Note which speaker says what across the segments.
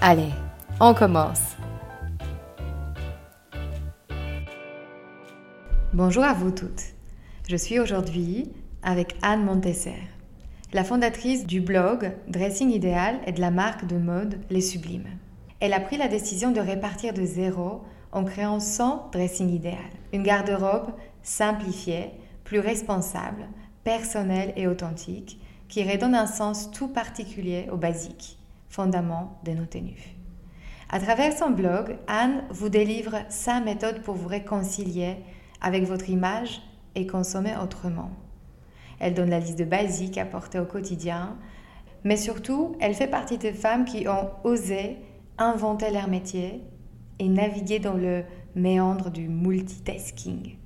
Speaker 1: Allez, on commence. Bonjour à vous toutes. Je suis aujourd'hui avec Anne Montesser, la fondatrice du blog Dressing Idéal et de la marque de mode Les Sublimes. Elle a pris la décision de répartir de zéro en créant son dressing idéal. Une garde-robe simplifiée, plus responsable, personnelle et authentique, qui redonne un sens tout particulier au basique fondament de nos tenues. À travers son blog, Anne vous délivre sa méthode pour vous réconcilier avec votre image et consommer autrement. Elle donne la liste de basiques à porter au quotidien, mais surtout, elle fait partie des femmes qui ont osé inventer leur métier et naviguer dans le méandre du multitasking.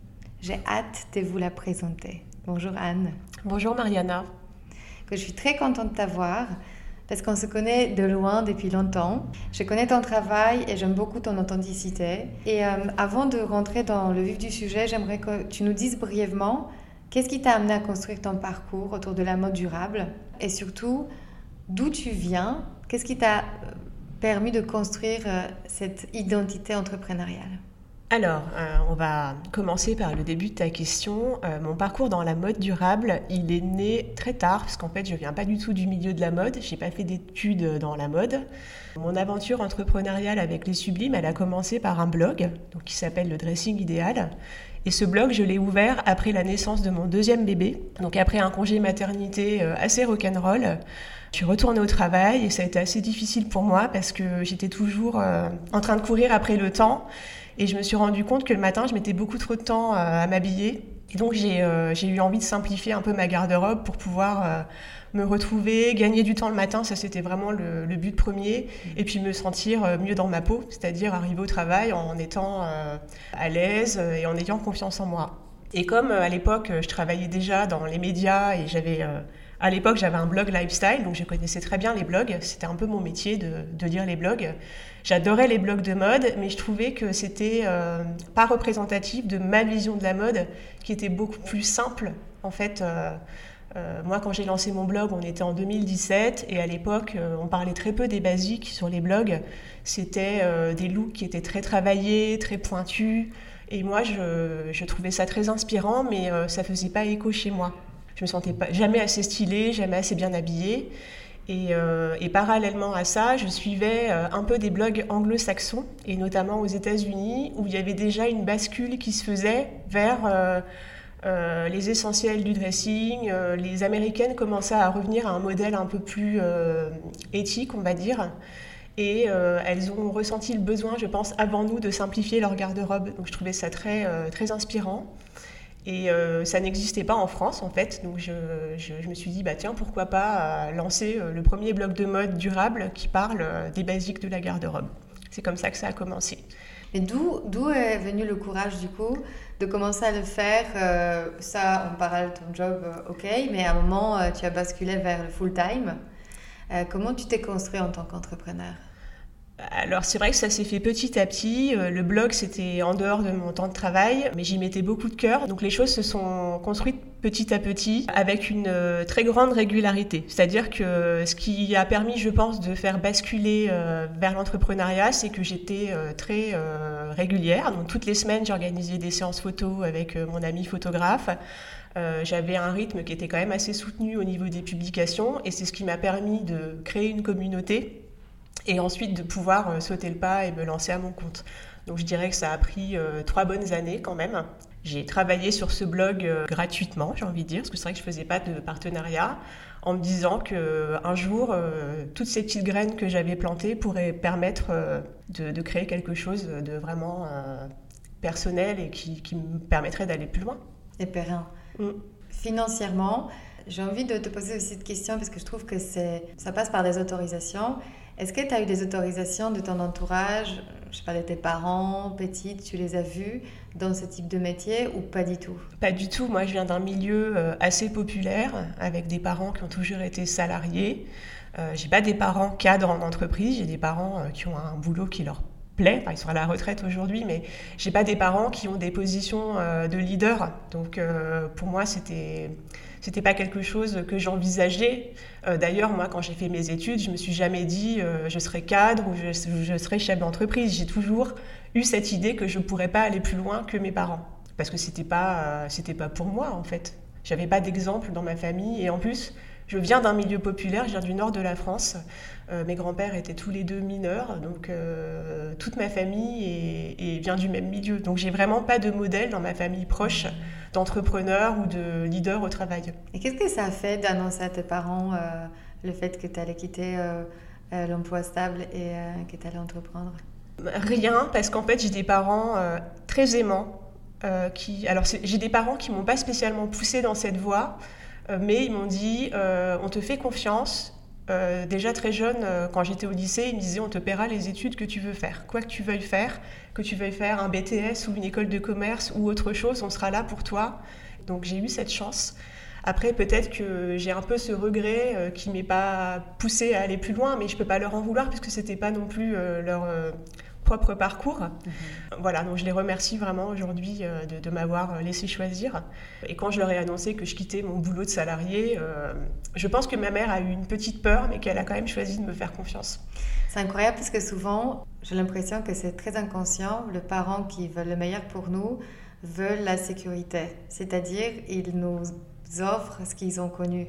Speaker 1: J'ai hâte de vous la présenter. Bonjour Anne.
Speaker 2: Bonjour Mariana.
Speaker 1: Que je suis très contente de t'avoir parce qu'on se connaît de loin depuis longtemps. Je connais ton travail et j'aime beaucoup ton authenticité. Et euh, avant de rentrer dans le vif du sujet, j'aimerais que tu nous dises brièvement qu'est-ce qui t'a amené à construire ton parcours autour de la mode durable? Et surtout d'où tu viens, qu'est-ce qui t'a euh, permis de construire euh, cette identité entrepreneuriale?
Speaker 2: Alors, euh, on va commencer par le début de ta question. Euh, mon parcours dans la mode durable, il est né très tard, parce qu'en fait, je viens pas du tout du milieu de la mode. J'ai pas fait d'études dans la mode. Mon aventure entrepreneuriale avec les Sublimes, elle a commencé par un blog, donc qui s'appelle le Dressing Idéal. Et ce blog, je l'ai ouvert après la naissance de mon deuxième bébé, donc après un congé maternité euh, assez rock'n'roll. Je suis retournée au travail et ça a été assez difficile pour moi parce que j'étais toujours en train de courir après le temps et je me suis rendu compte que le matin, je mettais beaucoup trop de temps euh, à m'habiller. Et donc, euh, j'ai eu envie de simplifier un peu ma garde-robe pour pouvoir euh, me retrouver, gagner du temps le matin, ça c'était vraiment le, but premier, et puis me sentir mieux dans ma peau, c'est-à-dire arriver au travail en étant à l'aise et en ayant confiance en moi. Et comme à l'époque je travaillais déjà dans les médias et j'avais à l'époque, j'avais un blog lifestyle, donc je connaissais très bien les blogs. C'était un peu mon métier de, lire les blogs. J'adorais les blogs de mode, mais je trouvais que c'était euh, pas représentatif de ma vision de la mode, qui était beaucoup plus simple. En fait, euh, euh, moi, quand j'ai lancé mon blog, on était en 2017, et à l'époque, on parlait très peu des basiques sur les blogs. C'était des looks qui étaient très travaillés, très pointus. Et moi, je, je trouvais ça très inspirant, mais ça faisait pas écho chez moi. Je me sentais pas, jamais assez stylée, jamais assez bien habillée. Et, euh, parallèlement à ça, je suivais euh, un peu des blogs anglo-saxons, et notamment aux États-Unis, où il y avait déjà une bascule qui se faisait vers euh, les essentiels du dressing. les Américaines commençaient à revenir à un modèle un peu plus éthique, on va dire. Et elles ont ressenti le besoin, je pense, avant nous, de simplifier leur garde-robe. Donc je trouvais ça très, très inspirant. Et euh, ça n'existait pas en France en fait, donc je, je, me suis dit bah tiens pourquoi pas euh, lancer euh, le premier blog de mode durable qui parle des basiques de la garde-robe. C'est comme ça que ça a commencé.
Speaker 1: Et d'où est venu le courage du coup de commencer à le faire Ça on parle de ton job, ok, mais à un moment tu as basculé vers le full time. comment tu t'es construit en tant qu'entrepreneur?
Speaker 2: Alors c'est vrai que ça s'est fait petit à petit. Euh, le blog c'était en dehors de mon temps de travail, mais j'y mettais beaucoup de cœur. Donc les choses se sont construites petit à petit avec une euh, très grande régularité. C'est-à-dire que ce qui a permis, je pense, de faire basculer euh, vers l'entrepreneuriat, c'est que j'étais très régulière. Donc toutes les semaines j'organisais des séances photos avec mon ami photographe. j'avais un rythme qui était quand même assez soutenu au niveau des publications et c'est ce qui m'a permis de créer une communauté et ensuite de pouvoir sauter le pas et me lancer à mon compte. Donc je dirais que ça a pris trois bonnes années quand même. J'ai travaillé sur ce blog gratuitement, j'ai envie de dire, parce que c'est vrai que je faisais pas de partenariat en me disant que un jour, toutes ces petites graines que j'avais plantées pourraient permettre de, créer quelque chose de vraiment personnel et qui, me permettrait d'aller plus loin.
Speaker 1: Et périn. Mm. Financièrement, j'ai envie de te poser aussi cette question parce que je trouve que ça passe par des autorisations. Est-ce que tu as eu des autorisations de ton entourage, je sais pas, de tes parents, petites, tu les as vus dans ce type de métier ou pas du tout?
Speaker 2: Pas du tout. Moi, je viens d'un milieu euh, assez populaire avec des parents qui ont toujours été salariés. Euh, j'ai pas des parents cadres en entreprise, j'ai des parents euh, qui ont un boulot qui leur plaît. ils sont à la retraite aujourd'hui, mais j'ai pas des parents qui ont des positions euh, de leader. Donc pour moi, c'était c'était pas quelque chose que j'envisageais. Euh, d'ailleurs, moi, quand j'ai fait mes études, je me suis jamais dit je serai cadre ou je, serai chef d'entreprise. J'ai toujours eu cette idée que je pourrais pas aller plus loin que mes parents, parce que c'était pas c'était pas pour moi en fait. J'avais pas d'exemple dans ma famille et en plus, je viens d'un milieu populaire, je viens du nord de la France. Euh, mes grands-pères étaient tous les deux mineurs, donc euh, toute ma famille est, vient du même milieu. Donc j'ai vraiment pas de modèle dans ma famille proche d'entrepreneur ou de leader au travail.
Speaker 1: Et qu'est-ce que ça a fait d'annoncer à tes parents euh, le fait que tu allais quitter l'emploi stable et que tu allais entreprendre?
Speaker 2: Rien, parce qu'en fait j'ai des parents très aimants. qui, alors j'ai des parents qui m'ont pas spécialement poussé dans cette voie, mais ils m'ont dit on te fait confiance, euh, déjà très jeune, euh, quand j'étais au lycée, ils me disaient on te paiera les études que tu veux faire. Quoi que tu veuilles faire, que tu veuilles faire un BTS ou une école de commerce ou autre chose, on sera là pour toi. Donc j'ai eu cette chance. Après, peut-être que j'ai un peu ce regret euh, qui m'est pas poussé à aller plus loin, mais je peux pas leur en vouloir puisque c'était pas non plus leur propre parcours. Mhm. Voilà, donc je les remercie vraiment aujourd'hui euh, de, m'avoir laissé choisir. Et quand je leur ai annoncé que je quittais mon boulot de salarié, euh, je pense que ma mère a eu une petite peur, mais qu'elle a quand même choisi de me faire confiance.
Speaker 1: C'est incroyable parce que souvent, j'ai l'impression que c'est très inconscient. Le parent qui veut le meilleur pour nous veut la sécurité, c'est-à-dire ils nous offrent ce qu'ils ont connu.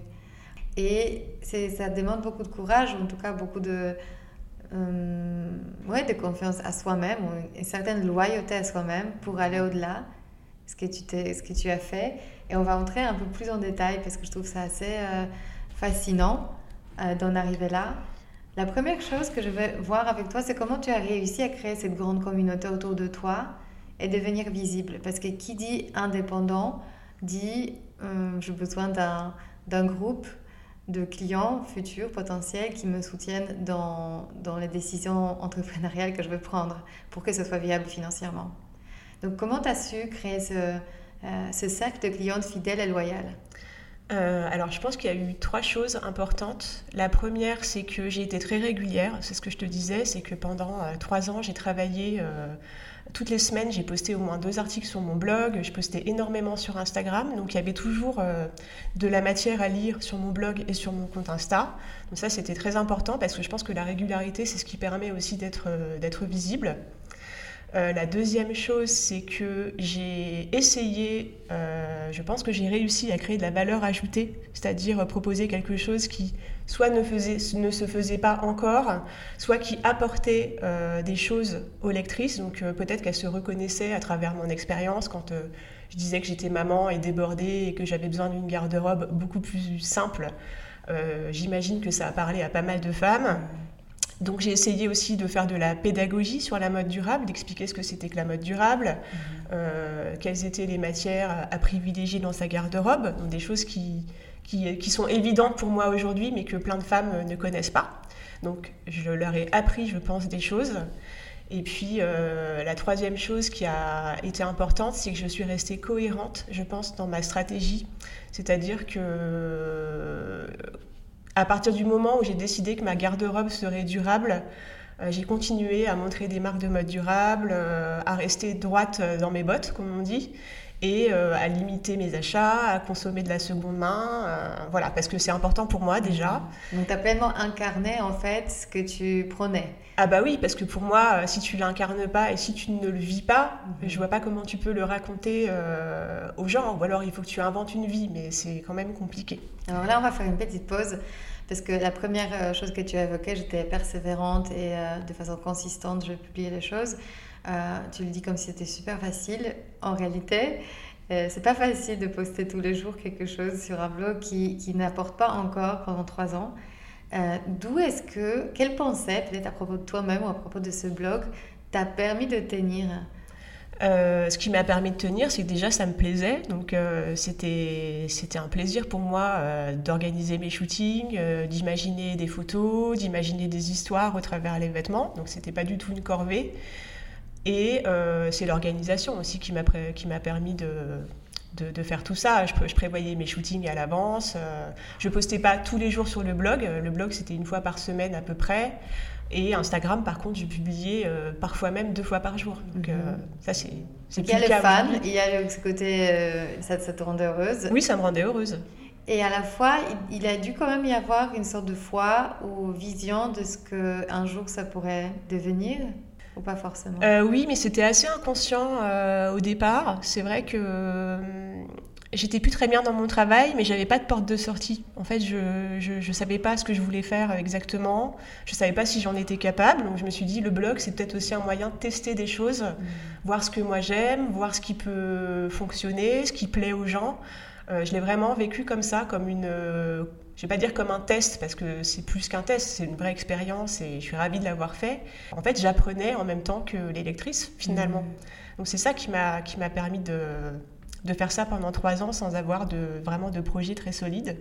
Speaker 1: Et ça demande beaucoup de courage, ou en tout cas beaucoup de, euh, ouais, de confiance à soi-même, une certaine loyauté à soi-même pour aller au-delà ce que tu ce que tu as fait. Et on va entrer un peu plus en détail parce que je trouve ça assez euh, fascinant euh, d'en arriver là. La première chose que je vais voir avec toi, c'est comment tu as réussi à créer cette grande communauté autour de toi et devenir visible. Parce que qui dit indépendant dit j'ai besoin d'un groupe de clients futurs, potentiels, qui me soutiennent dans, dans, les décisions entrepreneuriales que je veux prendre pour que ce soit viable financièrement. Donc, comment tu as su créer ce, euh, ce cercle de clientes fidèles et loyales?
Speaker 2: Euh, alors, je pense qu'il y a eu trois choses importantes. La première, c'est que j'ai été très régulière. C'est ce que je te disais, c'est que pendant euh, trois ans, j'ai travaillé toutes les semaines, j'ai posté au moins deux articles sur mon blog, je postais énormément sur Instagram, donc il y avait toujours euh, de la matière à lire sur mon blog et sur mon compte Insta. Donc ça, c'était très important parce que je pense que la régularité, c'est ce qui permet aussi d'être euh, visible. Euh, la deuxième chose, c'est que j'ai essayé, je pense que j'ai réussi à créer de la valeur ajoutée, c'est-à-dire proposer quelque chose qui soit ne, ne, se faisait pas encore, soit qui apportait euh, des choses aux lectrices. Donc peut-être qu'elles se reconnaissaient à travers mon expérience quand je disais que j'étais maman et débordée et que j'avais besoin d'une garde-robe beaucoup plus simple. J'imagine que ça a parlé à pas mal de femmes. Donc j'ai essayé aussi de faire de la pédagogie sur la mode durable, d'expliquer ce que c'était que la mode durable, euh, quelles étaient les matières à privilégier dans sa garde-robe, donc des choses qui, qui, sont évidentes pour moi aujourd'hui, mais que plein de femmes ne connaissent pas. Donc je leur ai appris, je pense, des choses. Et puis euh, la troisième chose qui a été importante, c'est que je suis restée cohérente, je pense, dans ma stratégie. C'est-à-dire que à partir du moment où j'ai décidé que ma garde-robe serait durable, euh, j'ai continué à montrer des marques de mode durable, euh, à rester droite euh, dans mes bottes, comme on dit, et à limiter mes achats, à consommer de la seconde main. voilà, parce que c'est important pour moi déjà.
Speaker 1: Donc tu as pleinement incarné en fait ce que tu prenais.
Speaker 2: Ah bah oui, parce que pour moi, si tu l'incarnes pas et si tu ne le vis pas, je mhm. je vois pas comment tu peux le raconter aux gens. Ou alors il faut que tu inventes une vie, mais c'est quand même compliqué.
Speaker 1: Alors là, on va faire une petite pause. Parce que la première chose que tu as évoquée, j'étais persévérante et de façon consistante, je publiais les choses. tu le dis comme si c'était super facile. En réalité, c'est pas facile de poster tous les jours quelque chose sur un blog qui, qui n'apporte pas encore pendant trois ans. D'où est-ce que, quelle pensée, peut-être à propos de toi-même ou à propos de ce blog, t'a permis de tenir
Speaker 2: euh, ce qui m'a permis de tenir, c'est que déjà ça me plaisait. Donc euh, c'était un plaisir pour moi euh, d'organiser mes shootings, d'imaginer des photos, d'imaginer des histoires au travers les vêtements. Donc c'était pas du tout une corvée. Et c'est l'organisation aussi qui m'a permis de, de, faire tout ça. Je, je, prévoyais mes shootings à l'avance. je postais pas tous les jours sur le blog. Le blog c'était une fois par semaine à peu près. Et Instagram, par contre, j'ai publié euh, parfois même deux fois par jour. Donc euh, mhm. ça, c'est
Speaker 1: Il y a les fans, il y a ce côté, euh, ça, ça, te rendait heureuse.
Speaker 2: Oui, ça me rendait heureuse.
Speaker 1: Et à la fois, il, a dû quand même y avoir une sorte de foi ou vision de ce qu'un jour ça pourrait devenir ou pas forcément?
Speaker 2: Oui, mais c'était assez inconscient au départ. C'est vrai que j'étais plus très bien dans mon travail, mais j'avais pas de porte de sortie. En fait, je, je, savais pas ce que je voulais faire exactement. Je savais pas si j'en étais capable. Donc, je me suis dit, le blog, c'est peut-être aussi un moyen de tester des choses, mmh. voir ce que moi j'aime, voir ce qui peut fonctionner, ce qui plaît aux gens. Euh, je l'ai vraiment vécu comme ça, comme une. Euh, je vais pas dire comme un test parce que c'est plus qu'un test, c'est une vraie expérience et je suis ravie de l'avoir fait. En fait, j'apprenais en même temps que les lectrices finalement. Mmh. Donc c'est ça qui m'a qui m'a permis de de faire ça pendant trois ans sans avoir de, vraiment de projet très solide.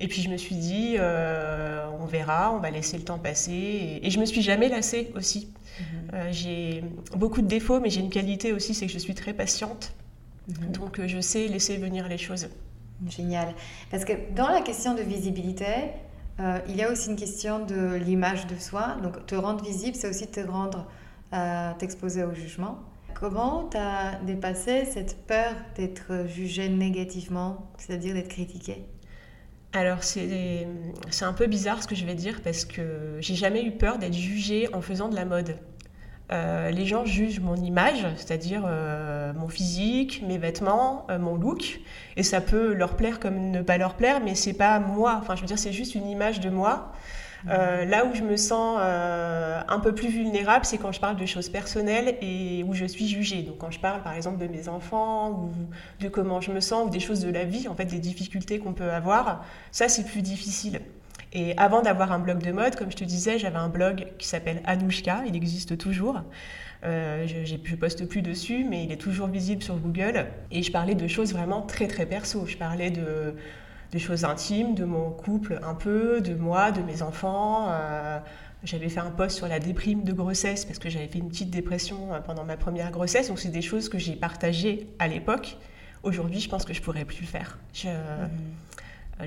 Speaker 2: Et puis je me suis dit, euh, on verra, on va laisser le temps passer. Et, je me suis jamais lassée aussi. Mhm. Euh, j'ai beaucoup de défauts, mais j'ai une qualité aussi, c'est que je suis très patiente. Mhm. Donc euh, je sais laisser venir les choses.
Speaker 1: Génial. Parce que dans la question de visibilité, il y a aussi une question de l'image de soi. Donc te rendre visible, c'est aussi te rendre, t'exposer au jugement. Comment tu as dépassé cette peur d'être jugé négativement, c'est-à-dire d'être critiqué
Speaker 2: alors c'est un peu bizarre ce que je vais dire parce que j'ai jamais eu peur d'être jugée en faisant de la mode. Euh, les gens jugent mon image, c'est-à-dire euh, mon physique, mes vêtements, euh, mon look, et ça peut leur plaire comme ne pas leur plaire, mais c'est pas moi. Enfin, je veux dire, c'est juste une image de moi. Euh, là où je me sens euh, un peu plus vulnérable, c'est quand je parle de choses personnelles et où je suis jugée. Donc quand je parle par exemple de mes enfants ou de comment je me sens ou des choses de la vie, en fait des difficultés qu'on peut avoir, ça c'est plus difficile. Et avant d'avoir un blog de mode, comme je te disais, j'avais un blog qui s'appelle Anouchka, il existe toujours. Euh, je, ne poste plus dessus, mais il est toujours visible sur Google. Et je parlais de choses vraiment très très perso. Je parlais de des choses intimes de mon couple un peu, de moi, de mes enfants. Euh, j'avais fait un post sur la déprime de grossesse parce que j'avais fait une petite dépression euh, pendant ma première grossesse. Donc c'est des choses que j'ai partagées à l'époque. Aujourd'hui, je pense que je pourrais plus le faire. Mhm.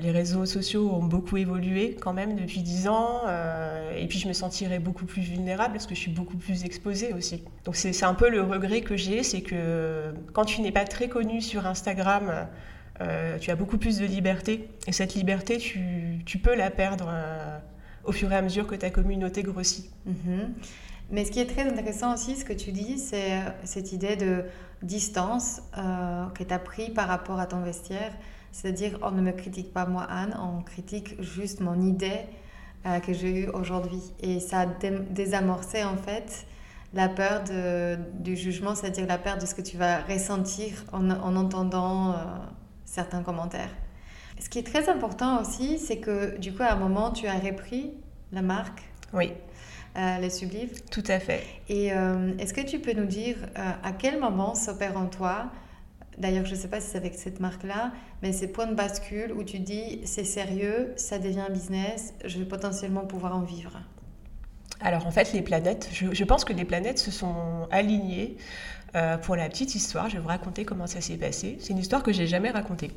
Speaker 2: Les réseaux sociaux ont beaucoup évolué quand même depuis 10 ans. Euh, et puis je me sentirais beaucoup plus vulnérable parce que je suis beaucoup plus exposée aussi. Donc c'est un peu le regret que j'ai, c'est que quand tu n'es pas très connu sur Instagram, euh, tu as beaucoup plus de liberté. Et cette liberté, tu, peux la perdre euh, au fur et à mesure que ta communauté grossit.
Speaker 1: Mhm. Mais ce qui est très intéressant aussi, ce que tu dis, c'est euh, cette idée de distance que tu as pris par rapport à ton vestiaire. C'est-à-dire, on ne me critique pas moi, Anne, on critique juste mon idée que j'ai eue aujourd'hui. Et ça a désamorcé en fait la peur du jugement, c'est-à-dire la peur de ce que tu vas ressentir en, en entendant certains commentaires. Ce qui est très important aussi, c'est que du coup, à un moment, tu as repris la marque.
Speaker 2: Oui.
Speaker 1: Euh, les sublives.
Speaker 2: Tout à fait.
Speaker 1: Et euh, est-ce que tu peux nous dire euh, à quel moment s'opère en toi D'ailleurs, je ne sais pas si c'est avec cette marque-là, mais ces points de bascule où tu dis c'est sérieux, ça devient un business, je vais potentiellement pouvoir en vivre?
Speaker 2: Alors en fait, les planètes, je, je pense que les planètes se sont alignées. Euh, pour la petite histoire, je vais vous raconter comment ça s'est passé. C'est une histoire que j'ai jamais racontée.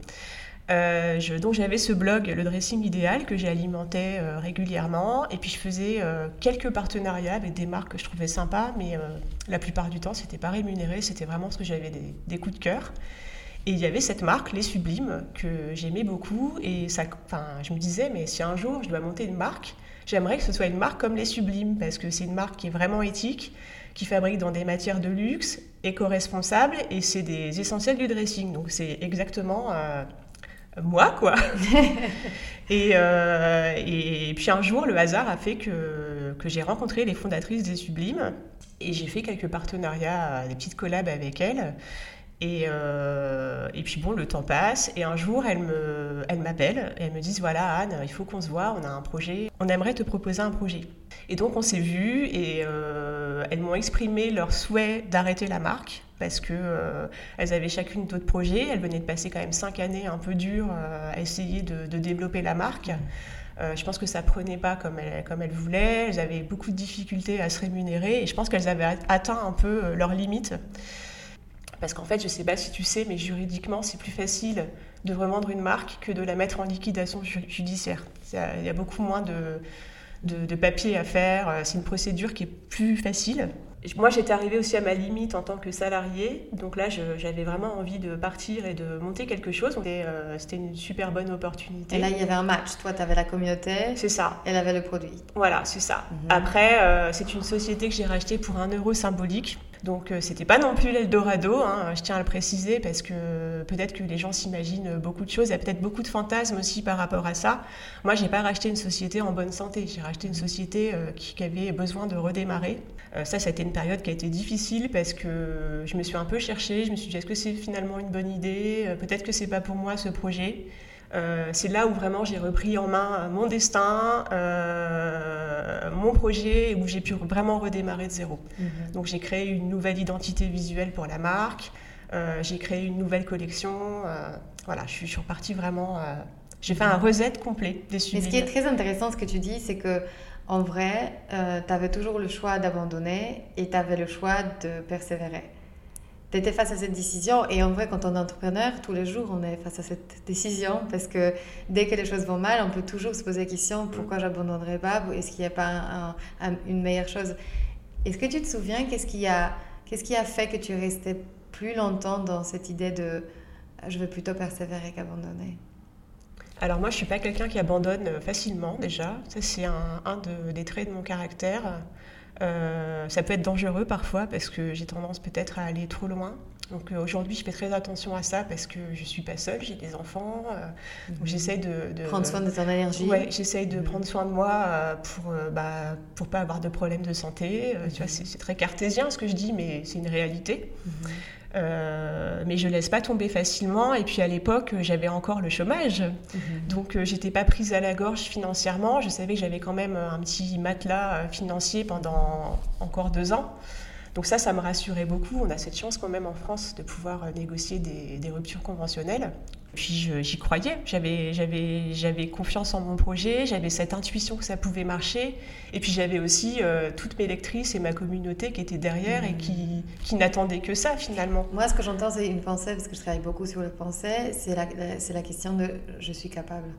Speaker 2: Euh, donc j'avais ce blog, le dressing idéal, que j'ai alimenté euh, régulièrement, et puis je faisais quelques partenariats avec des marques que je trouvais sympas, mais la plupart du temps c'était pas rémunéré, c'était vraiment parce que j'avais des, des, coups de cœur. Et il y avait cette marque, Les Sublimes, que j'aimais beaucoup, et ça, je me disais, mais si un jour je dois monter une marque, j'aimerais que ce soit une marque comme Les Sublimes, parce que c'est une marque qui est vraiment éthique, qui fabrique dans des matières de luxe, éco-responsables, et c'est des essentiels du dressing. Donc c'est exactement euh, moi, quoi. et, euh, et, puis un jour, le hasard a fait que, que j'ai rencontré les fondatrices des Sublimes et j'ai fait quelques partenariats, des petites collabs avec elles. Et, euh, et, puis bon, le temps passe et un jour, elles me, elles m'appellent et elles me disent voilà Anne, il faut qu'on se voit, on a un projet, on aimerait te proposer un projet. Et donc on s'est vus et euh, elles m'ont exprimé leur souhait d'arrêter la marque parce que euh, elles avaient chacune d'autres projets. Elles venaient de passer quand même cinq années un peu dures à essayer de, de, développer la marque. je pense que ça prenait pas comme elles, comme elles voulaient. Elles avaient beaucoup de difficultés à se rémunérer et je pense qu'elles avaient atteint un peu leurs limites. Parce qu'en fait, je ne sais pas si tu sais, mais juridiquement, c'est plus facile de revendre une marque que de la mettre en liquidation judiciaire. Il y a beaucoup moins de, de, papier à faire. Euh, c'est une procédure qui est plus facile. Moi, j'étais arrivée aussi à ma limite en tant que salariée. Donc là, j'avais vraiment envie de partir et de monter quelque chose. Euh, c'était une super bonne opportunité.
Speaker 1: Et là, il y avait un match. Toi, tu avais la communauté.
Speaker 2: C'est ça.
Speaker 1: Elle avait le produit.
Speaker 2: Voilà, c'est ça. Mhm. Après, euh, c'est une société que j'ai rachetée pour un euro symbolique. Donc euh, c'était pas non plus l'Eldorado, hein, je tiens à le préciser parce que peut-être que les gens s'imaginent beaucoup de choses, il y a peut-être beaucoup de fantasmes aussi par rapport à ça. Moi j'ai pas racheté une société en bonne santé, j'ai racheté une société euh, qui, avait besoin de redémarrer. Euh, ça, ça a été une période qui a été difficile parce que je me suis un peu cherchée, je me suis dit est-ce que c'est finalement une bonne idée? Peut-être que c'est pas pour moi ce projet. Euh, c'est là où vraiment j'ai repris en main euh, mon destin, euh, mon projet, où j'ai pu vraiment redémarrer de zéro. Mhm. Donc j'ai créé une nouvelle identité visuelle pour la marque, j'ai créé une nouvelle collection. voilà, je suis, repartie vraiment. j'ai fait un reset complet des
Speaker 1: Mais ce qui est très intéressant, ce que tu dis, c'est que en vrai, tu avais toujours le choix d'abandonner et tu avais le choix de persévérer tu étais face à cette décision. Et en vrai, quand on est entrepreneur, tous les jours, on est face à cette décision parce que dès que les choses vont mal, on peut toujours se poser la question pourquoi j'abandonnerai pas? Est-ce qu'il n'y a pas une meilleure chose? Est-ce que tu te souviens qu'est-ce qui, a, qu'est-ce qui a fait que tu restais plus longtemps dans cette idée de je veux plutôt persévérer qu'abandonner?
Speaker 2: Alors moi, je suis pas quelqu'un qui abandonne facilement déjà. Ça, c'est un, un des traits de mon caractère. Euh, ça peut être dangereux parfois parce que j'ai tendance peut-être à aller trop loin. Donc euh, aujourd'hui, je fais très attention à ça parce que je suis pas seule, j'ai des enfants. Euh, donc mhm. j'essaie de,
Speaker 1: prendre soin de ton énergie.
Speaker 2: Ouais, j'essaie de mhm. prendre soin de moi pour bah, pour pas avoir de problèmes de santé. Tu vois, mhm. c'est très cartésien ce que je dis, mais c'est une réalité. Euh, mais je laisse pas tomber facilement. Et puis à l'époque, j'avais encore le chômage. Mhm. Donc euh, j'étais pas prise à la gorge financièrement. Je savais que j'avais quand même un petit matelas euh, financier pendant encore deux ans. Donc ça, ça me rassurait beaucoup. On a cette chance quand même en France de pouvoir négocier des, ruptures conventionnelles. Puis j'y croyais, j'avais, confiance en mon projet, j'avais cette intuition que ça pouvait marcher. Et puis j'avais aussi euh, toutes mes lectrices et ma communauté qui étaient derrière et qui, qui n'attendaient que ça finalement.
Speaker 1: Moi, ce que j'entends, c'est une pensée, parce que je travaille beaucoup sur le pensée, c'est la, la question de je suis capable.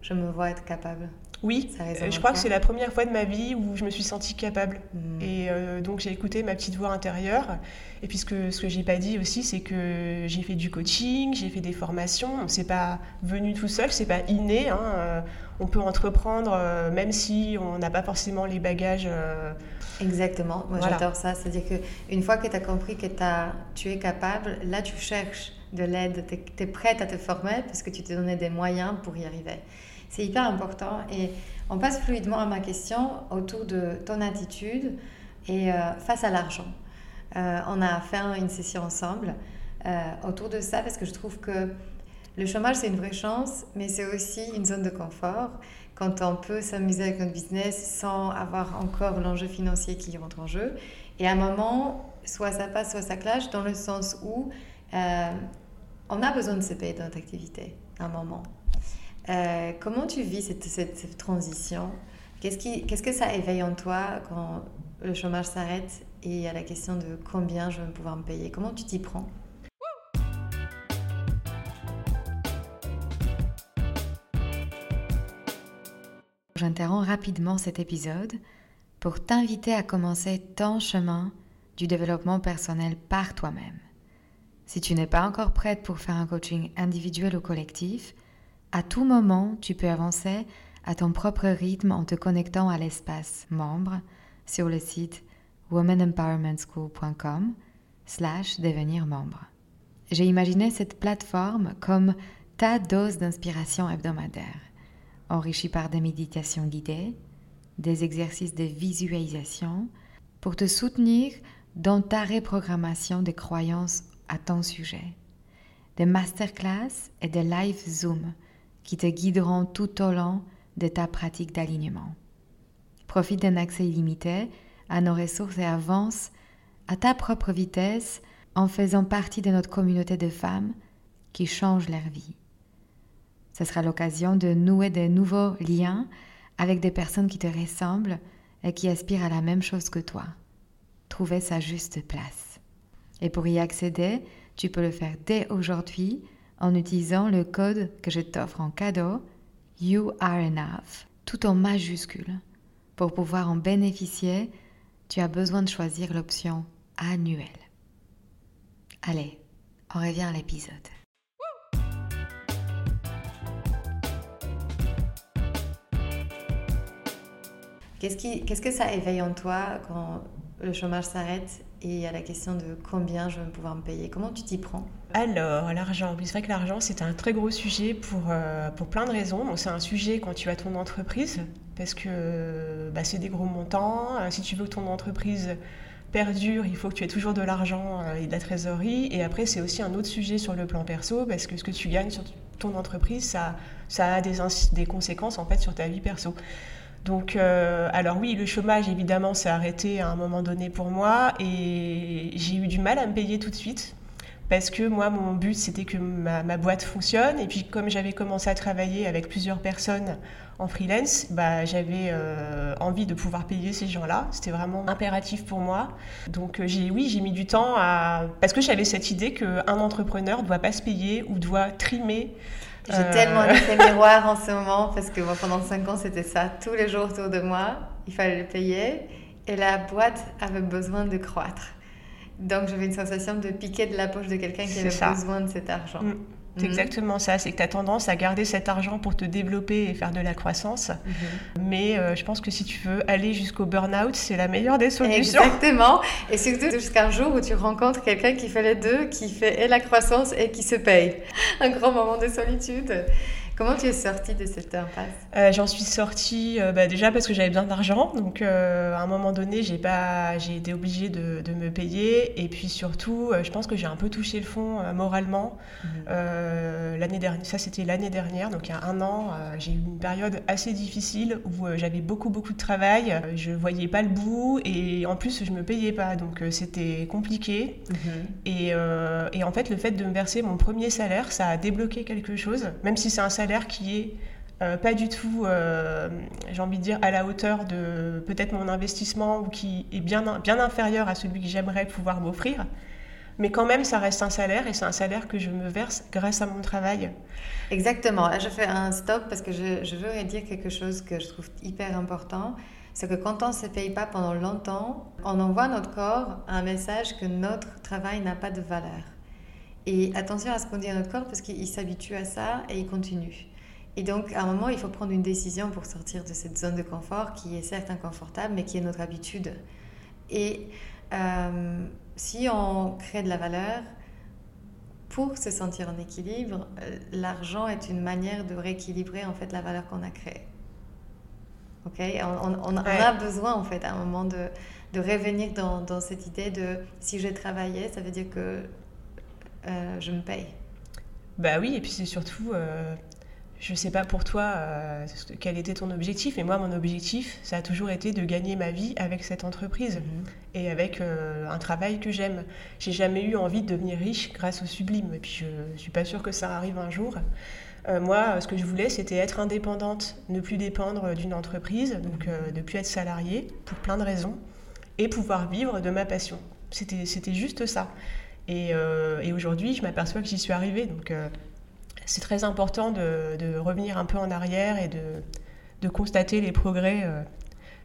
Speaker 1: Je me vois être capable.
Speaker 2: Oui, euh, je crois que c'est la première fois de ma vie où je me suis sentie capable. Hmm. Et euh, donc j'ai écouté ma petite voix intérieure. Et puis ce que, ce que j'ai pas dit aussi, c'est que j'ai fait du coaching, j'ai fait des formations. C'est pas venu tout seul, c'est pas inné. Hein. Euh, on peut entreprendre même si on n'a pas forcément les bagages.
Speaker 1: Exactement, moi j'adore ça. C'est-à-dire qu'une fois que tu as compris que as, tu es capable, là tu cherches de l'aide, tu es, prête à te former parce que tu t'es donné des moyens pour y arriver. C'est hyper important. Et on passe fluidement à ma question autour de ton attitude et euh, face à l'argent. Euh, on a fait une session ensemble euh, autour de ça parce que je trouve que le chômage, c'est une vraie chance, mais c'est aussi une zone de confort quand on peut s'amuser avec notre business sans avoir encore l'enjeu financier qui rentre en jeu. Et à un moment, soit ça passe, soit ça clash, dans le sens où on a besoin de se payer dans notre activité à un moment. Euh, comment tu vis cette, cette, transition? Qu'est-ce que ça éveille en toi quand le chômage s'arrête et il y a la question de combien je vais pouvoir me payer? Comment tu t'y prends? J'interromps rapidement cet épisode pour t'inviter à commencer ton chemin du développement personnel par toi-même. Si tu n'es pas encore prête pour faire un coaching individuel ou collectif, à tout moment, tu peux avancer à ton propre rythme en te connectant à l'espace membre sur le site womanempowermentschool.com slash devenir membre. J'ai imaginé cette plateforme comme ta dose d'inspiration hebdomadaire, enrichie par des méditations guidées, des exercices de visualisation, pour te soutenir dans ta reprogrammation des croyances à ton sujet, des masterclass et des live Zoom qui te guideront tout au long de ta pratique d'alignement. Profite d'un accès illimité à nos ressources et avance à ta propre vitesse en faisant partie de notre communauté de femmes qui changent leur vie. Ce sera l'occasion de nouer de nouveaux liens avec des personnes qui te ressemblent et qui aspirent à la même chose que toi. Trouver sa juste place. Et pour y accéder, tu peux le faire dès aujourd'hui en utilisant le code que je t'offre en cadeau, You Are Enough, tout en majuscule. Pour pouvoir en bénéficier, tu as besoin de choisir l'option annuelle. Allez, on revient à l'épisode. Qu'est-ce, que ça éveille en toi quand le chômage s'arrête et a la question de combien je vais pouvoir me payer Comment tu t'y prends?
Speaker 2: Alors, l'argent. c'est vrai que l'argent, c'est un très gros sujet pour, euh, pour plein de raisons. c'est un sujet quand tu as ton entreprise, parce que bah, c'est des gros montants. Euh, si tu veux que ton entreprise perdure, il faut que tu aies toujours de l'argent euh, et de la trésorerie. Et après, c'est aussi un autre sujet sur le plan perso, parce que ce que tu gagnes sur ton entreprise, ça, ça a des, des conséquences en fait sur ta vie perso. Donc, euh, alors oui, le chômage, évidemment, s'est arrêté à un moment donné pour moi et j'ai eu du mal à me payer tout de suite parce que moi, mon but, c'était que ma, boîte fonctionne. Et puis, comme j'avais commencé à travailler avec plusieurs personnes en freelance, bah, j'avais euh, envie de pouvoir payer ces gens-là. C'était vraiment impératif pour moi. Donc, euh, j'ai, oui, j'ai mis du temps à... Parce que j'avais cette idée qu'un entrepreneur ne doit pas se payer ou doit trimer
Speaker 1: j'ai euh. tellement un effet miroir en ce moment parce que moi, pendant 5 ans, c'était ça. Tous les jours autour de moi, il fallait le payer et la boîte avait besoin de croître. Donc, j'avais une sensation de piquer de la poche de quelqu'un qui avait besoin de cet argent. Mm.
Speaker 2: C'est mhm. exactement ça, c'est que tu as tendance à garder cet argent pour te développer et faire de la croissance. Mhm. Mais euh, je pense que si tu veux aller jusqu'au burn-out, c'est la meilleure des solutions.
Speaker 1: Exactement. Et surtout jusqu'à un jour où tu rencontres quelqu'un qui fait les deux, qui fait et la croissance et qui se paye. Un grand moment de solitude. Comment tu es sortie de cette impasse
Speaker 2: euh, J'en suis sortie euh, bah, déjà parce que j'avais besoin d'argent. Donc euh, à un moment donné, j'ai pas, j'ai été obligée de, de, me payer. Et puis surtout, je pense que j'ai un peu touché le fond moralement. Mhm. l'année dernière, ça c'était l'année dernière, donc il y a un an, j'ai eu une période assez difficile où j'avais beaucoup beaucoup de travail. je voyais pas le bout et en plus je me payais pas, donc c'était compliqué. Mhm. Et, et en fait, le fait de me verser mon premier salaire, ça a débloqué quelque chose, même si c'est un salaire qui est euh, pas du tout, euh, j'ai envie de dire, à la hauteur de peut-être mon investissement ou qui est bien, bien inférieur à celui que j'aimerais pouvoir m'offrir. Mais quand même, ça reste un salaire et c'est un salaire que je me verse grâce à mon travail.
Speaker 1: Exactement. Je fais un stop parce que je, je veux quelque chose que je trouve hyper important. C'est que quand on ne se paye pas pendant longtemps, on envoie à notre corps un message que notre travail n'a pas de valeur. Et attention à ce qu'on dit à notre corps parce qu'il s'habitue à ça et il continue. Et donc, à un moment, il faut prendre une décision pour sortir de cette zone de confort qui est certes inconfortable, mais qui est notre habitude. Et euh, si on crée de la valeur, pour se sentir en équilibre, euh, l'argent est une manière de rééquilibrer en fait la valeur qu'on a créée. Ok, on, on, a besoin en fait à un moment de, de revenir dans, dans, cette idée de si j'ai travaillé, ça veut dire que euh, je me paye.
Speaker 2: Bah oui, et puis c'est surtout, euh, je sais pas pour toi euh, quel était ton objectif, mais moi mon objectif, ça a toujours été de gagner ma vie avec cette entreprise mhm. et avec un travail que j'aime. J'ai jamais eu envie de devenir riche grâce au sublime, et puis je, suis pas sûre que ça arrive un jour. moi, ce que je voulais, c'était être indépendante, ne plus dépendre d'une entreprise, donc ne plus être salariée pour plein de raisons, et pouvoir vivre de ma passion. C'était juste ça. Euh, et, aujourd'hui, je m'aperçois que j'y suis arrivée. Donc, euh, c'est très important de, revenir un peu en arrière et de, constater les progrès. Euh.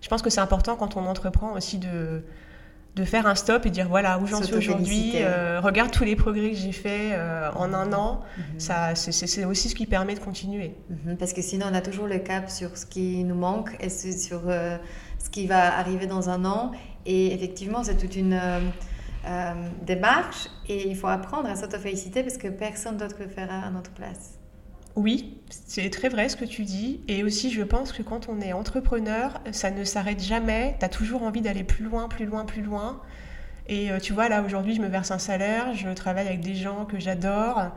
Speaker 2: Je pense que c'est important quand on entreprend aussi de, de faire un stop et dire voilà où j'en suis aujourd'hui, regarde tous les progrès que j'ai faits en un an. Mhm. ça C'est aussi ce qui permet de continuer.
Speaker 1: Mhm. Parce que sinon, on a toujours le cap sur ce qui nous manque et sur ce qui va arriver dans un an. Et effectivement, c'est toute une euh, démarche et il faut apprendre à s'auto-féliciter parce que personne d'autre le fera à notre place.
Speaker 2: oui, c'est très vrai ce que tu dis. Et aussi, je pense que quand on est entrepreneur, ça ne s'arrête jamais. Tu as toujours envie d'aller plus loin, plus loin, plus loin. Et euh, tu vois, là, aujourd'hui, je me verse un salaire, je travaille avec des gens que j'adore.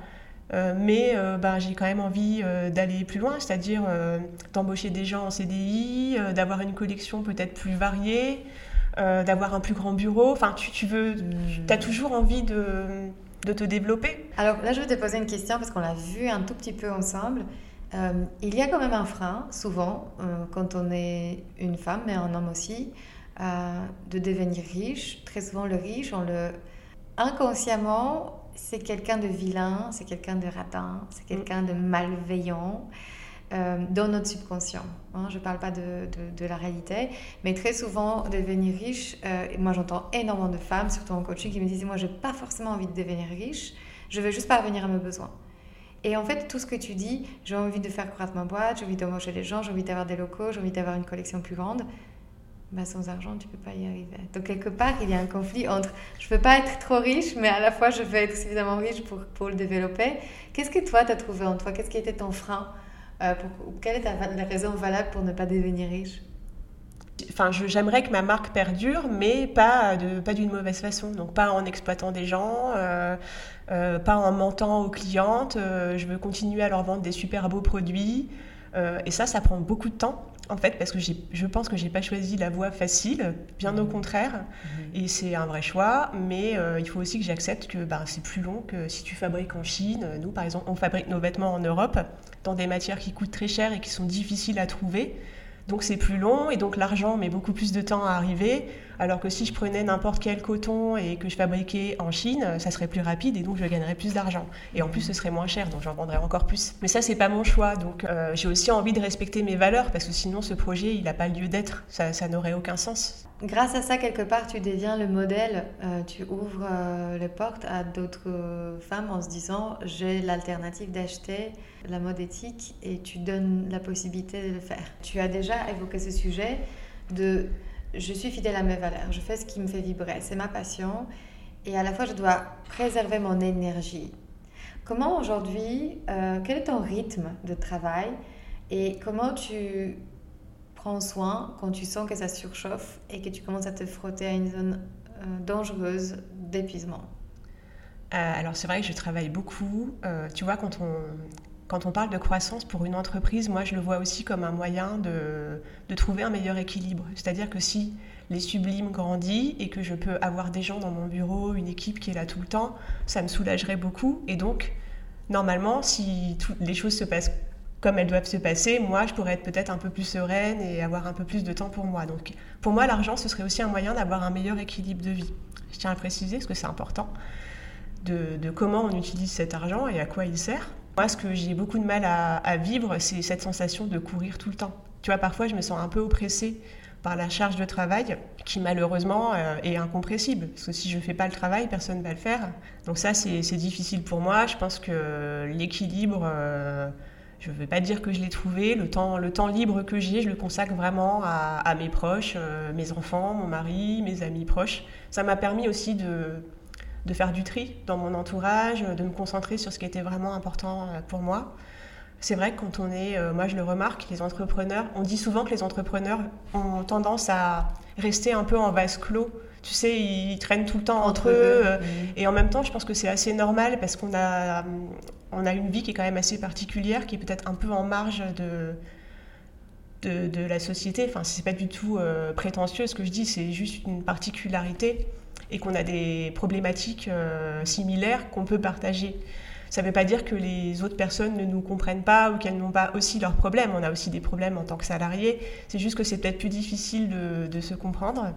Speaker 2: Euh, mais euh, ben, j'ai quand même envie d'aller plus loin, c'est-à-dire d'embaucher des gens en CDI, d'avoir une collection peut-être plus variée, d'avoir un plus grand bureau. Enfin, tu, tu veux, tu as toujours envie de, de, te développer.
Speaker 1: Alors là, je vais te poser une question parce qu'on l'a vu un tout petit peu ensemble. il y a quand même un frein, souvent, quand on est une femme, mais un homme aussi, de devenir riche. Très souvent, le riche, on le inconsciemment, c'est quelqu'un de vilain, c'est quelqu'un de radin, c'est quelqu'un de malveillant. Euh, dans notre subconscient. Hein. je ne parle pas de, la réalité, mais très souvent, devenir riche, euh, moi j'entends énormément de femmes, surtout en coaching, qui me disent, moi je n'ai pas forcément envie de devenir riche, je veux juste parvenir à mes besoins. Et en fait, tout ce que tu dis, j'ai envie de faire croître ma boîte, j'ai envie d'embaucher des gens, j'ai envie d'avoir des locaux, j'ai envie d'avoir une collection plus grande, bah, sans argent, tu peux pas y arriver. Donc, quelque part, il y a un conflit entre je veux pas être trop riche, mais à la fois, je veux être suffisamment riche pour le développer. Qu'est-ce que toi, tu as trouvé en toi? Qu'est-ce qui était ton frein euh, pour, Quelle est ta, la raison valable pour ne pas devenir riche?
Speaker 2: Enfin, j'aimerais que ma marque perdure, mais pas de pas d'une mauvaise façon. Donc pas en exploitant des gens, euh, euh, pas en mentant aux clientes. je veux continuer à leur vendre des super beaux produits. et ça, ça prend beaucoup de temps en fait, parce que je pense que j'ai pas choisi la voie facile, bien au mmh. contraire, mmh. et c'est un vrai choix, mais euh, il faut aussi que j'accepte que bah, c'est plus long que si tu fabriques en Chine. Nous, par exemple, on fabrique nos vêtements en Europe dans des matières qui coûtent très cher et qui sont difficiles à trouver. Donc c'est plus long et donc l'argent met beaucoup plus de temps à arriver. Alors que si je prenais n'importe quel coton et que je fabriquais en Chine, ça serait plus rapide et donc je gagnerais plus d'argent. Et en plus ce serait moins cher, donc j'en vendrais encore plus. Mais ça c'est pas mon choix, donc euh, j'ai aussi envie de respecter mes valeurs parce que sinon ce projet il n'a pas lieu d'être, ça, ça n'aurait aucun sens
Speaker 1: grâce à ça, quelque part, tu deviens le modèle, euh, tu ouvres euh, les portes à d'autres femmes en se disant j'ai l'alternative d'acheter la mode éthique et tu donnes la possibilité de le faire. Tu as déjà évoqué ce sujet de je suis fidèle à mes valeurs, je fais ce qui me fait vibrer, c'est ma passion et à la fois je dois préserver mon énergie. Comment aujourd'hui, euh, quel est ton rythme de travail et comment tu prends soin quand tu sens que ça surchauffe et que tu commences à te frotter à une zone euh, dangereuse d'épuisement?
Speaker 2: Euh, alors c'est vrai que je travaille beaucoup. Tu vois, quand on, quand on parle de croissance pour une entreprise, moi je le vois aussi comme un moyen de, trouver un meilleur équilibre. C'est-à-dire que si les sublimes grandit et que je peux avoir des gens dans mon bureau, une équipe qui est là tout le temps, ça me soulagerait beaucoup. Et donc, normalement, si les choses se passent comme elles doivent se passer, moi, je pourrais être peut-être un peu plus sereine et avoir un peu plus de temps pour moi. Donc, pour moi, l'argent, ce serait aussi un moyen d'avoir un meilleur équilibre de vie. Je tiens à préciser, parce que c'est important, de, comment on utilise cet argent et à quoi il sert. Moi, ce que j'ai beaucoup de mal à, vivre, c'est cette sensation de courir tout le temps. Tu vois, parfois, je me sens un peu oppressée par la charge de travail qui malheureusement euh, est incompressible. Parce que si je ne fais pas le travail, personne ne va le faire. Donc ça, c'est difficile pour moi. Je pense que l'équilibre... Euh, je ne veux pas dire que je l'ai trouvé. Le temps, le temps libre que j'ai, je le consacre vraiment à, mes proches, euh, mes enfants, mon mari, mes amis proches. Ça m'a permis aussi de, de faire du tri dans mon entourage, de me concentrer sur ce qui était vraiment important euh, pour moi. C'est vrai que quand on est, euh, moi je le remarque, les entrepreneurs, on dit souvent que les entrepreneurs ont tendance à rester un peu en vase clos. Tu sais, ils traînent tout le temps entre, eux. Et en même temps, je pense que c'est assez normal parce qu'on a, on a une vie qui est quand même assez particulière, qui est peut-être un peu en marge de, de, la société. Enfin, c'est pas du tout euh, prétentieux ce que je dis, c'est juste une particularité et qu'on a des problématiques euh, similaires qu'on peut partager. Ça ne veut pas dire que les autres personnes ne nous comprennent pas ou qu'elles n'ont pas aussi leurs problèmes. On a aussi des problèmes en tant que salarié. C'est juste que c'est peut-être plus difficile de, se comprendre.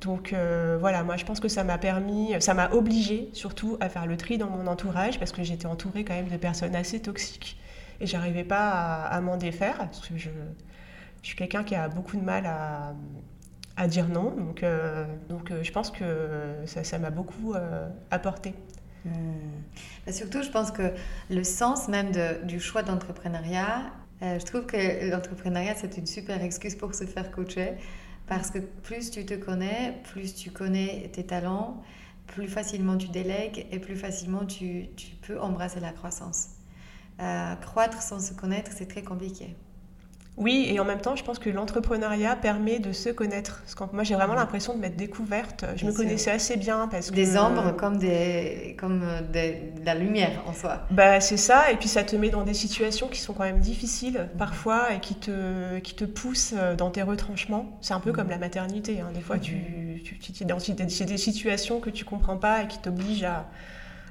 Speaker 2: Donc euh, voilà, moi je pense que ça m'a permis, ça m'a obligé surtout à faire le tri dans mon entourage parce que j'étais entourée quand même de personnes assez toxiques et j'arrivais pas à, m'en défaire parce que je, suis quelqu'un qui a beaucoup de mal à, dire non. Donc, euh, donc euh, je pense que ça m'a beaucoup apporté.
Speaker 1: Hmm. Surtout, je pense que le sens même du choix d'entrepreneuriat, je trouve que l'entrepreneuriat, c'est une super excuse pour se faire coacher. Parce que plus tu te connais, plus tu connais tes talents, plus facilement tu délègues et plus facilement tu, tu peux embrasser la croissance. croître sans se connaître, c'est très compliqué.
Speaker 2: Oui, et en même temps, je pense que l'entrepreneuriat permet de se connaître. Parce que moi, j'ai vraiment l'impression de m'être découverte. Je me connaissais assez bien parce que...
Speaker 1: Des ombres comme, des, comme de la lumière en soi.
Speaker 2: Bah, c'est ça, et puis ça te met dans des situations qui sont quand même difficiles parfois et qui te, qui te poussent dans tes retranchements. C'est un peu comme la maternité. Hein. Des fois, tu, tu, tu, dans des situations que tu comprends pas et qui t'obligent à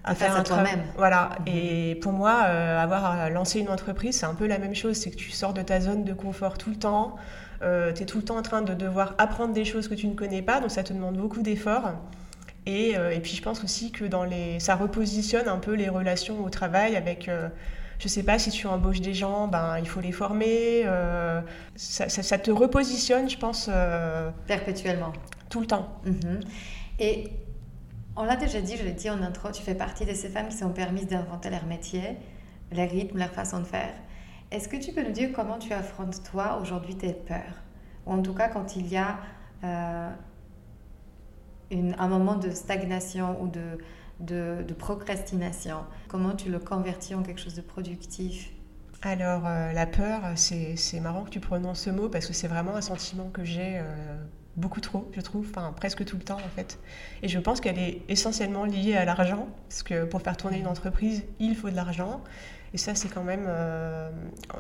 Speaker 1: à faire un toi-même.
Speaker 2: Voilà. Mhm. Et pour moi, euh, avoir lancé une entreprise, c'est un peu la même chose. C'est que tu sors de ta zone de confort tout le temps. Euh, tu es tout le temps en train de devoir apprendre des choses que tu ne connais pas, donc ça te demande beaucoup d'efforts. Et, euh, et, puis je pense aussi que dans les, ça repositionne un peu les relations au travail avec je sais pas si tu embauches des gens, ben il faut les former. ça, ça, te repositionne, je pense.
Speaker 1: Perpétuellement.
Speaker 2: Tout le temps.
Speaker 1: Mhm. Et on l'a déjà dit, je l'ai dit en intro, tu fais partie de ces femmes qui sont permises d'inventer leur métier, leur rythme, leur façon de faire. Est-ce que tu peux nous dire comment tu affrontes toi aujourd'hui tes peurs? Ou en tout cas quand il y a euh, un moment de stagnation ou de, procrastination, comment tu le convertis en quelque chose de productif?
Speaker 2: Alors, euh, la peur, c'est marrant que tu prononces ce mot parce que c'est vraiment un sentiment que j'ai euh, beaucoup trop, je trouve, enfin presque tout le temps en fait. Et je pense qu'elle est essentiellement liée à l'argent, parce que pour faire tourner une entreprise, il faut de l'argent. Et ça, c'est quand même. Euh,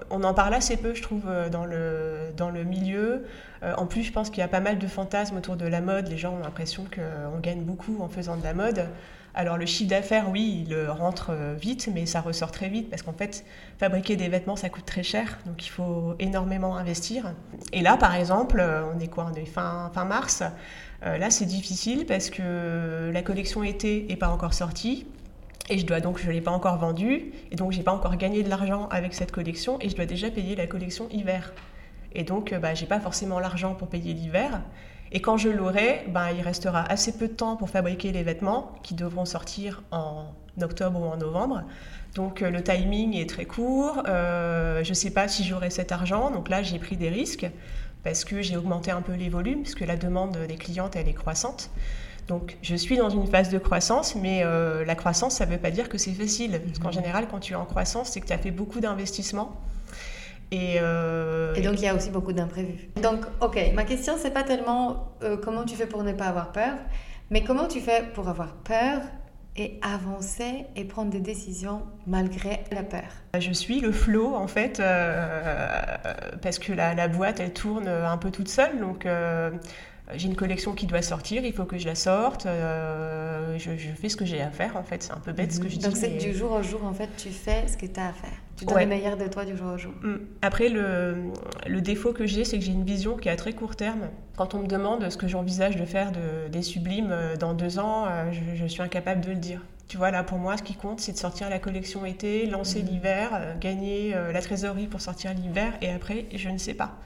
Speaker 2: on en parle assez peu, je trouve, euh, dans le, dans le milieu. Euh, en plus, je pense qu'il y a pas mal de fantasmes autour de la mode. Les gens ont l'impression qu'on gagne beaucoup en faisant de la mode. Alors le chiffre d'affaires, oui, il rentre euh, vite, mais ça ressort très vite parce qu'en fait, fabriquer des vêtements, ça coûte très cher, donc il faut énormément investir. Et là, par exemple, euh, on est quoi? On est fin, fin mars. Euh, là, c'est difficile parce que la collection été n'est pas encore sortie. Et je dois donc, je ne l'ai pas encore vendue, et donc j'ai pas encore gagné de l'argent avec cette collection, et je dois déjà payer la collection hiver. Et donc, bah, j'ai pas forcément l'argent pour payer l'hiver. Et quand je l'aurai, ben, il restera assez peu de temps pour fabriquer les vêtements qui devront sortir en octobre ou en novembre. Donc euh, le timing est très court. Euh, je ne sais pas si j'aurai cet argent. Donc là, j'ai pris des risques parce que j'ai augmenté un peu les volumes, puisque la demande des clientes, elle est croissante. Donc je suis dans une phase de croissance, mais euh, la croissance, ça ne veut pas dire que c'est facile. Parce qu'en mmh. général, quand tu es en croissance, c'est que tu as fait beaucoup d'investissements.
Speaker 1: Euh, et, donc, il y a aussi beaucoup d'imprévus. Donc, ok, ma question, c'est pas tellement euh, comment tu fais pour ne pas avoir peur, mais comment tu fais pour avoir peur et avancer et prendre des décisions malgré la peur?
Speaker 2: Je suis le flot, en fait, euh, parce que la, la, boîte, elle tourne un peu toute seule. Donc, j'ai une collection qui doit sortir, il faut que je la sorte. Euh, je, fais ce que j'ai à faire, en fait. C'est un peu bête ce que je
Speaker 1: dis.
Speaker 2: Donc,
Speaker 1: c'est du jour au jour, en fait, tu fais ce que tu as à faire. Tu donnes le meilleur de toi du jour au jour. Mm.
Speaker 2: Après, le, le défaut que j'ai, c'est que j'ai une vision qui est à très court terme. Quand on me demande ce que j'envisage de faire de, des sublimes euh, dans deux ans, euh, je, je suis incapable de le dire. Tu vois, là, pour moi, ce qui compte, c'est de sortir la collection été, lancer mhm. l'hiver, euh, gagner euh, la trésorerie pour sortir l'hiver, et après, je ne sais pas.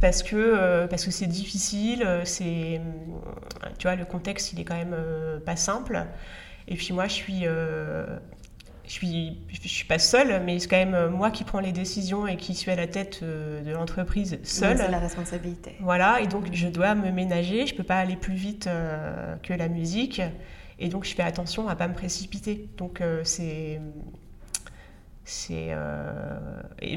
Speaker 2: Parce que euh, parce que c'est difficile, c'est, tu vois, le contexte, il est quand même pas simple. Et puis moi, je suis, je suis, je suis pas seule, mais c'est quand même moi qui prends les décisions et qui suis à la tête de l'entreprise seule.
Speaker 1: c'est la responsabilité.
Speaker 2: Voilà, et donc je dois me ménager. Je peux pas aller plus vite que la musique. Et donc, je fais attention à pas me précipiter. Donc, euh, c'est. C'est. Euh,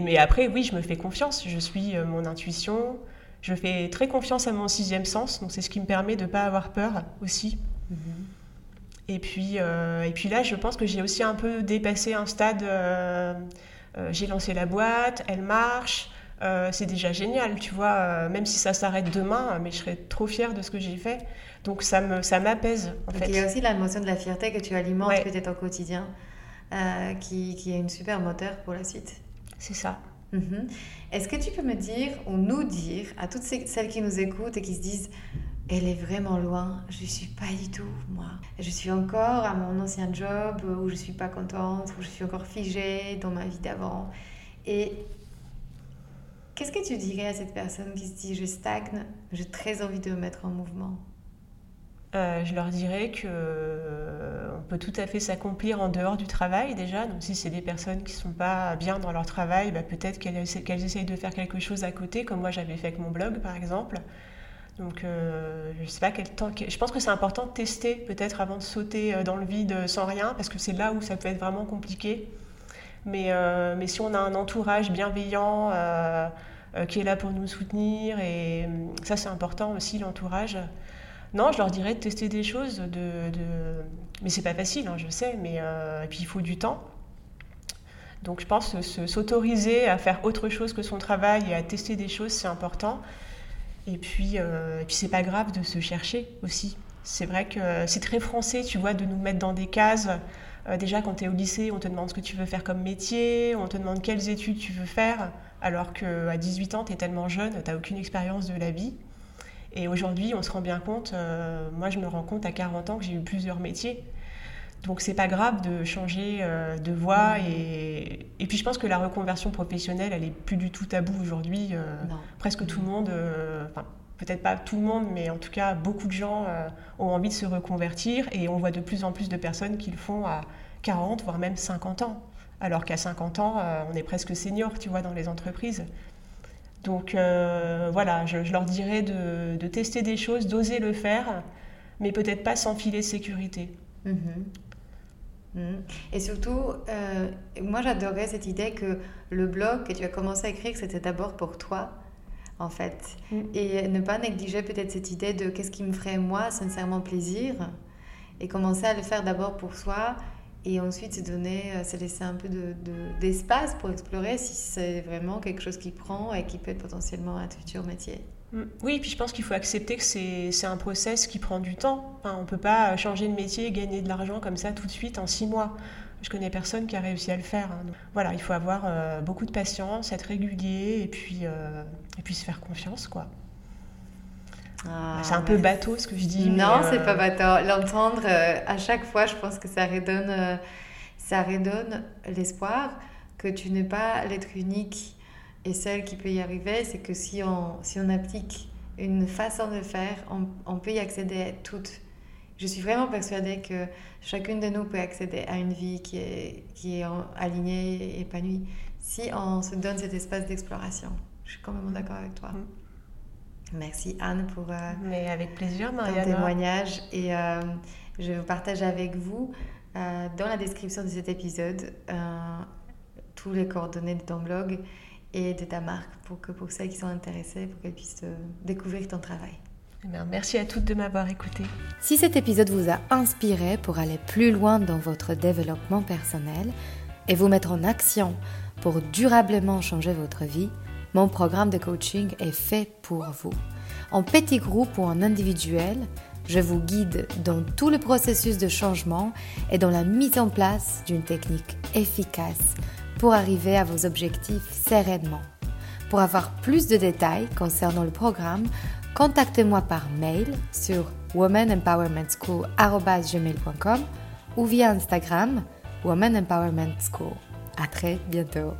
Speaker 2: mais après, oui, je me fais confiance. Je suis euh, mon intuition. Je fais très confiance à mon sixième sens. Donc, c'est ce qui me permet de ne pas avoir peur aussi. Mm-hmm. Et puis, et puis là, je pense que j'ai aussi un peu dépassé un stade. j'ai lancé la boîte, elle marche. C'est déjà génial, tu vois, même si ça s'arrête demain, mais je serais trop fière de ce que j'ai fait. Donc ça me ça m'apaise en fait.
Speaker 1: Il y a aussi l'émotion de la fierté que tu alimentes peut-être au quotidien, euh, qui, qui, est une super moteur pour la suite.
Speaker 2: C'est ça.
Speaker 1: Mhm. Est-ce que tu peux me dire ou nous dire à toutes celles qui nous écoutent et qui se disent elle est vraiment loin, je ne suis pas du tout moi. Je suis encore à mon ancien job où je ne suis pas contente, où je suis encore figée dans ma vie d'avant. Et qu'est-ce que tu dirais à cette personne qui se dit je stagne, j'ai très envie de me mettre en mouvement?
Speaker 2: Euh, je leur dirais que euh, on peut tout à fait s'accomplir en dehors du travail déjà. Donc si c'est des personnes qui sont pas bien dans leur travail, bah, peut-être qu'elles, essayent de faire quelque chose à côté, comme moi j'avais fait avec mon blog par exemple. Donc euh, je sais pas quel temps. Je pense que c'est important de tester peut-être avant de sauter dans le vide sans rien, parce que c'est là où ça peut être vraiment compliqué. Mais, mais si on a un entourage bienveillant qui est là pour nous soutenir, et ça c'est important aussi, l'entourage. Non, je leur dirais de tester des choses, de, de... mais c'est pas facile, hein, je sais, mais et puis il faut du temps. Donc je pense s'autoriser à faire autre chose que son travail et à tester des choses, c'est important. Et puis, euh, et puis c'est pas grave de se chercher aussi. C'est vrai que c'est très français, tu vois, de nous mettre dans des cases. Euh, déjà, quand tu es au lycée, on te demande ce que tu veux faire comme métier, on te demande quelles études tu veux faire, alors qu'à 18 ans, tu es tellement jeune, tu n'as aucune expérience de la vie. Et aujourd'hui, on se rend bien compte, euh, moi je me rends compte à 40 ans que j'ai eu plusieurs métiers. Donc c'est pas grave de changer euh, de voie et, et, puis je pense que la reconversion professionnelle elle est plus du tout tabou aujourd'hui. Euh, presque tout le monde, euh, enfin peut-être pas tout le monde, mais en tout cas beaucoup de gens ont envie de se reconvertir et on voit de plus en plus de personnes qui le font à 40 voire même 50 ans. Alors qu'à 50 ans on est presque senior, tu vois, dans les entreprises. Donc voilà, je, leur dirais de, tester des choses, d'oser le faire, mais peut-être pas sans filet de sécurité. Mm-hmm.
Speaker 1: Mm. Et surtout, euh, moi j'adorais cette idée que le blog que tu as commencé à écrire, c'était d'abord pour toi, en fait. Mm. Et ne pas négliger peut-être cette idée de qu'est-ce qui me ferait moi sincèrement plaisir, et commencer à le faire d'abord pour soi, et ensuite se donner, euh, se laisser un peu d'espace de, pour explorer si c'est vraiment quelque chose qui prend et qui peut être potentiellement un futur métier.
Speaker 2: Mm. Oui, puis je pense qu'il faut accepter que c'est un process qui prend du temps. on ne peut pas changer de métier et gagner de l'argent comme ça tout de suite en six mois. Je connais personne qui a réussi à le faire. Hein. voilà, il faut avoir euh, beaucoup de patience, être régulier et puis, euh, et puis se faire confiance, quoi. Ah, c'est un peu bateau ce que je dis.
Speaker 1: Non, c'est pas euh, bateau. L'entendre à chaque fois, je pense que ça redonne, ça redonne l'espoir que tu n'es pas l'être unique et celle qui peut y arriver, c'est que si on, si on applique une façon de faire, on, on, peut y accéder toutes. Je suis vraiment persuadée que chacune de nous peut accéder à une vie qui est, qui est alignée et épanouie si on se donne cet espace d'exploration. Je suis complètement d'accord avec toi. Mm. Merci Anne pour
Speaker 2: euh, Mais avec plaisir,
Speaker 1: ton témoignage. Et euh, je partage avec vous euh, dans la description de cet épisode tous les coordonnées de ton blog et de ta marque pour que pour celles qui sont intéressées, pour qu'elles puissent euh, découvrir ton travail.
Speaker 2: Eh merci à toutes de m'avoir écouté.
Speaker 1: Si cet épisode vous a inspiré pour aller plus loin dans votre développement personnel et vous mettre en action pour durablement changer votre vie, mon programme de coaching est fait pour vous. En petit groupe ou en individuel, je vous guide dans tout le processus de changement et dans la mise en place d'une technique efficace pour arriver à vos objectifs sereinement. Pour avoir plus de détails concernant le programme, contactez-moi par mail sur womanempowermentschool.com ou via Instagram Woman Empowerment School. À très bientôt.